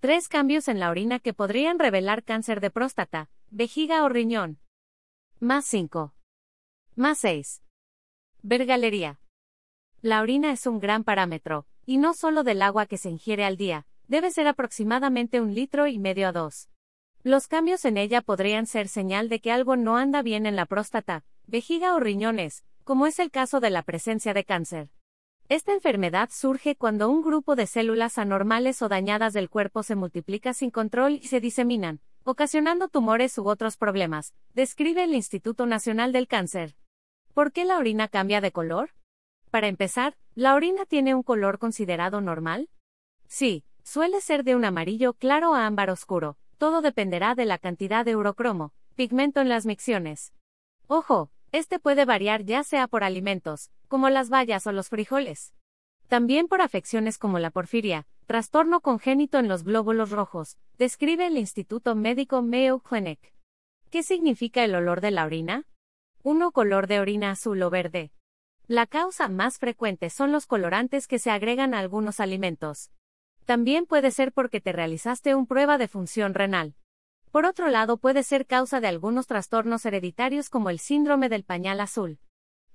Tres cambios en la orina que podrían revelar cáncer de próstata, vejiga o riñón. Más 5. Más 6. Ver galería. La orina es un gran parámetro, y no solo del agua que se ingiere al día, debe ser aproximadamente un litro y medio a dos. Los cambios en ella podrían ser señal de que algo no anda bien en la próstata, vejiga o riñones, como es el caso de la presencia de cáncer. Esta enfermedad surge cuando un grupo de células anormales o dañadas del cuerpo se multiplica sin control y se diseminan, ocasionando tumores u otros problemas, describe el Instituto Nacional del Cáncer. ¿Por qué la orina cambia de color? Para empezar, ¿la orina tiene un color considerado normal? Sí, suele ser de un amarillo claro a ámbar oscuro, todo dependerá de la cantidad de urocromo, pigmento en las micciones. Ojo, este puede variar ya sea por alimentos, como las bayas o los frijoles. También por afecciones como la porfiria, trastorno congénito en los glóbulos rojos, describe el Instituto Médico Mayo Clinic. ¿Qué significa el olor de la orina? Uno color de orina azul o verde. La causa más frecuente son los colorantes que se agregan a algunos alimentos. También puede ser porque te realizaste un prueba de función renal. Por otro lado, puede ser causa de algunos trastornos hereditarios como el síndrome del pañal azul.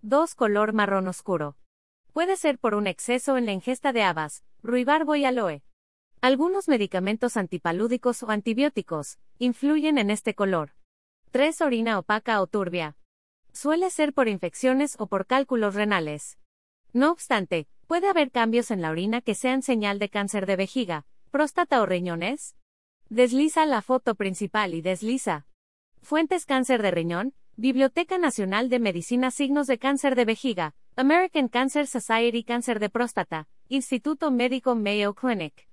2. Color marrón oscuro. Puede ser por un exceso en la ingesta de habas, ruibarbo y aloe. Algunos medicamentos antipalúdicos o antibióticos influyen en este color. 3. Orina opaca o turbia. Suele ser por infecciones o por cálculos renales. No obstante, puede haber cambios en la orina que sean señal de cáncer de vejiga, próstata o riñones. Desliza la foto principal y desliza. Fuentes cáncer de riñón, Biblioteca Nacional de Medicina Signos de cáncer de vejiga, American Cancer Society Cáncer de próstata, Instituto Médico Mayo Clinic.